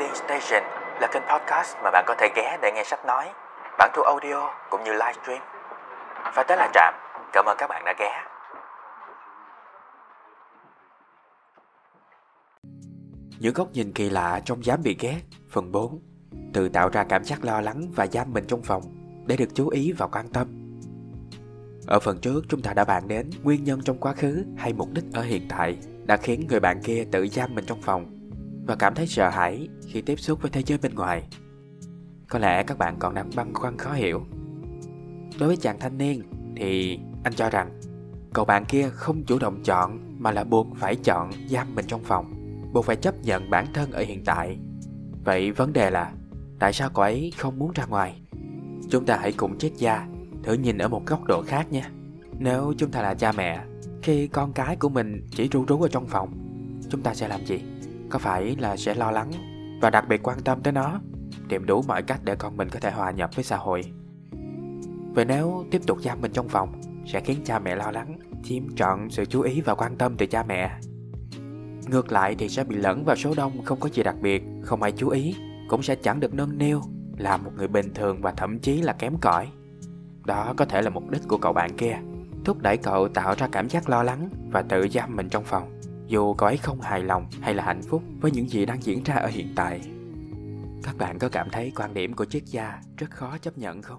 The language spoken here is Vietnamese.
Reading Station là kênh podcast mà bạn có thể ghé để nghe sách nói, bản thu audio cũng như livestream. Và tới là Trạm, cảm ơn các bạn đã ghé. Những góc nhìn kỳ lạ trong dám bị ghét, phần 4 Tự tạo ra cảm giác lo lắng và giam mình trong phòng để được chú ý và quan tâm. Ở phần trước chúng ta đã bàn đến nguyên nhân trong quá khứ hay mục đích ở hiện tại đã khiến người bạn kia tự giam mình trong phòng và cảm thấy sợ hãi khi tiếp xúc với thế giới bên ngoài. Có lẽ các bạn còn đang băn khoăn khó hiểu. Đối với chàng thanh niên thì anh cho rằng cậu bạn kia không chủ động chọn mà là buộc phải chọn giam mình trong phòng, buộc phải chấp nhận bản thân ở hiện tại. Vậy vấn đề là tại sao cậu ấy không muốn ra ngoài? Chúng ta hãy cùng triết gia thử nhìn ở một góc độ khác nhé. Nếu chúng ta là cha mẹ, khi con cái của mình chỉ ru rú ở trong phòng, chúng ta sẽ làm gì? Có phải là sẽ lo lắng và đặc biệt quan tâm tới nó, tìm đủ mọi cách để con mình có thể hòa nhập với xã hội? vì nếu tiếp tục giam mình trong phòng, sẽ khiến cha mẹ lo lắng, chiếm trọn sự chú ý và quan tâm từ cha mẹ. Ngược lại thì sẽ bị lẫn vào số đông không có gì đặc biệt, không ai chú ý, cũng sẽ chẳng được nâng niu, là một người bình thường và thậm chí là kém cỏi. Đó có thể là mục đích của cậu bạn kia, thúc đẩy cậu tạo ra cảm giác lo lắng và tự giam mình trong phòng, dù cậu ấy không hài lòng hay là hạnh phúc với những gì đang diễn ra ở hiện tại. Các bạn có cảm thấy quan điểm của triết gia rất khó chấp nhận không?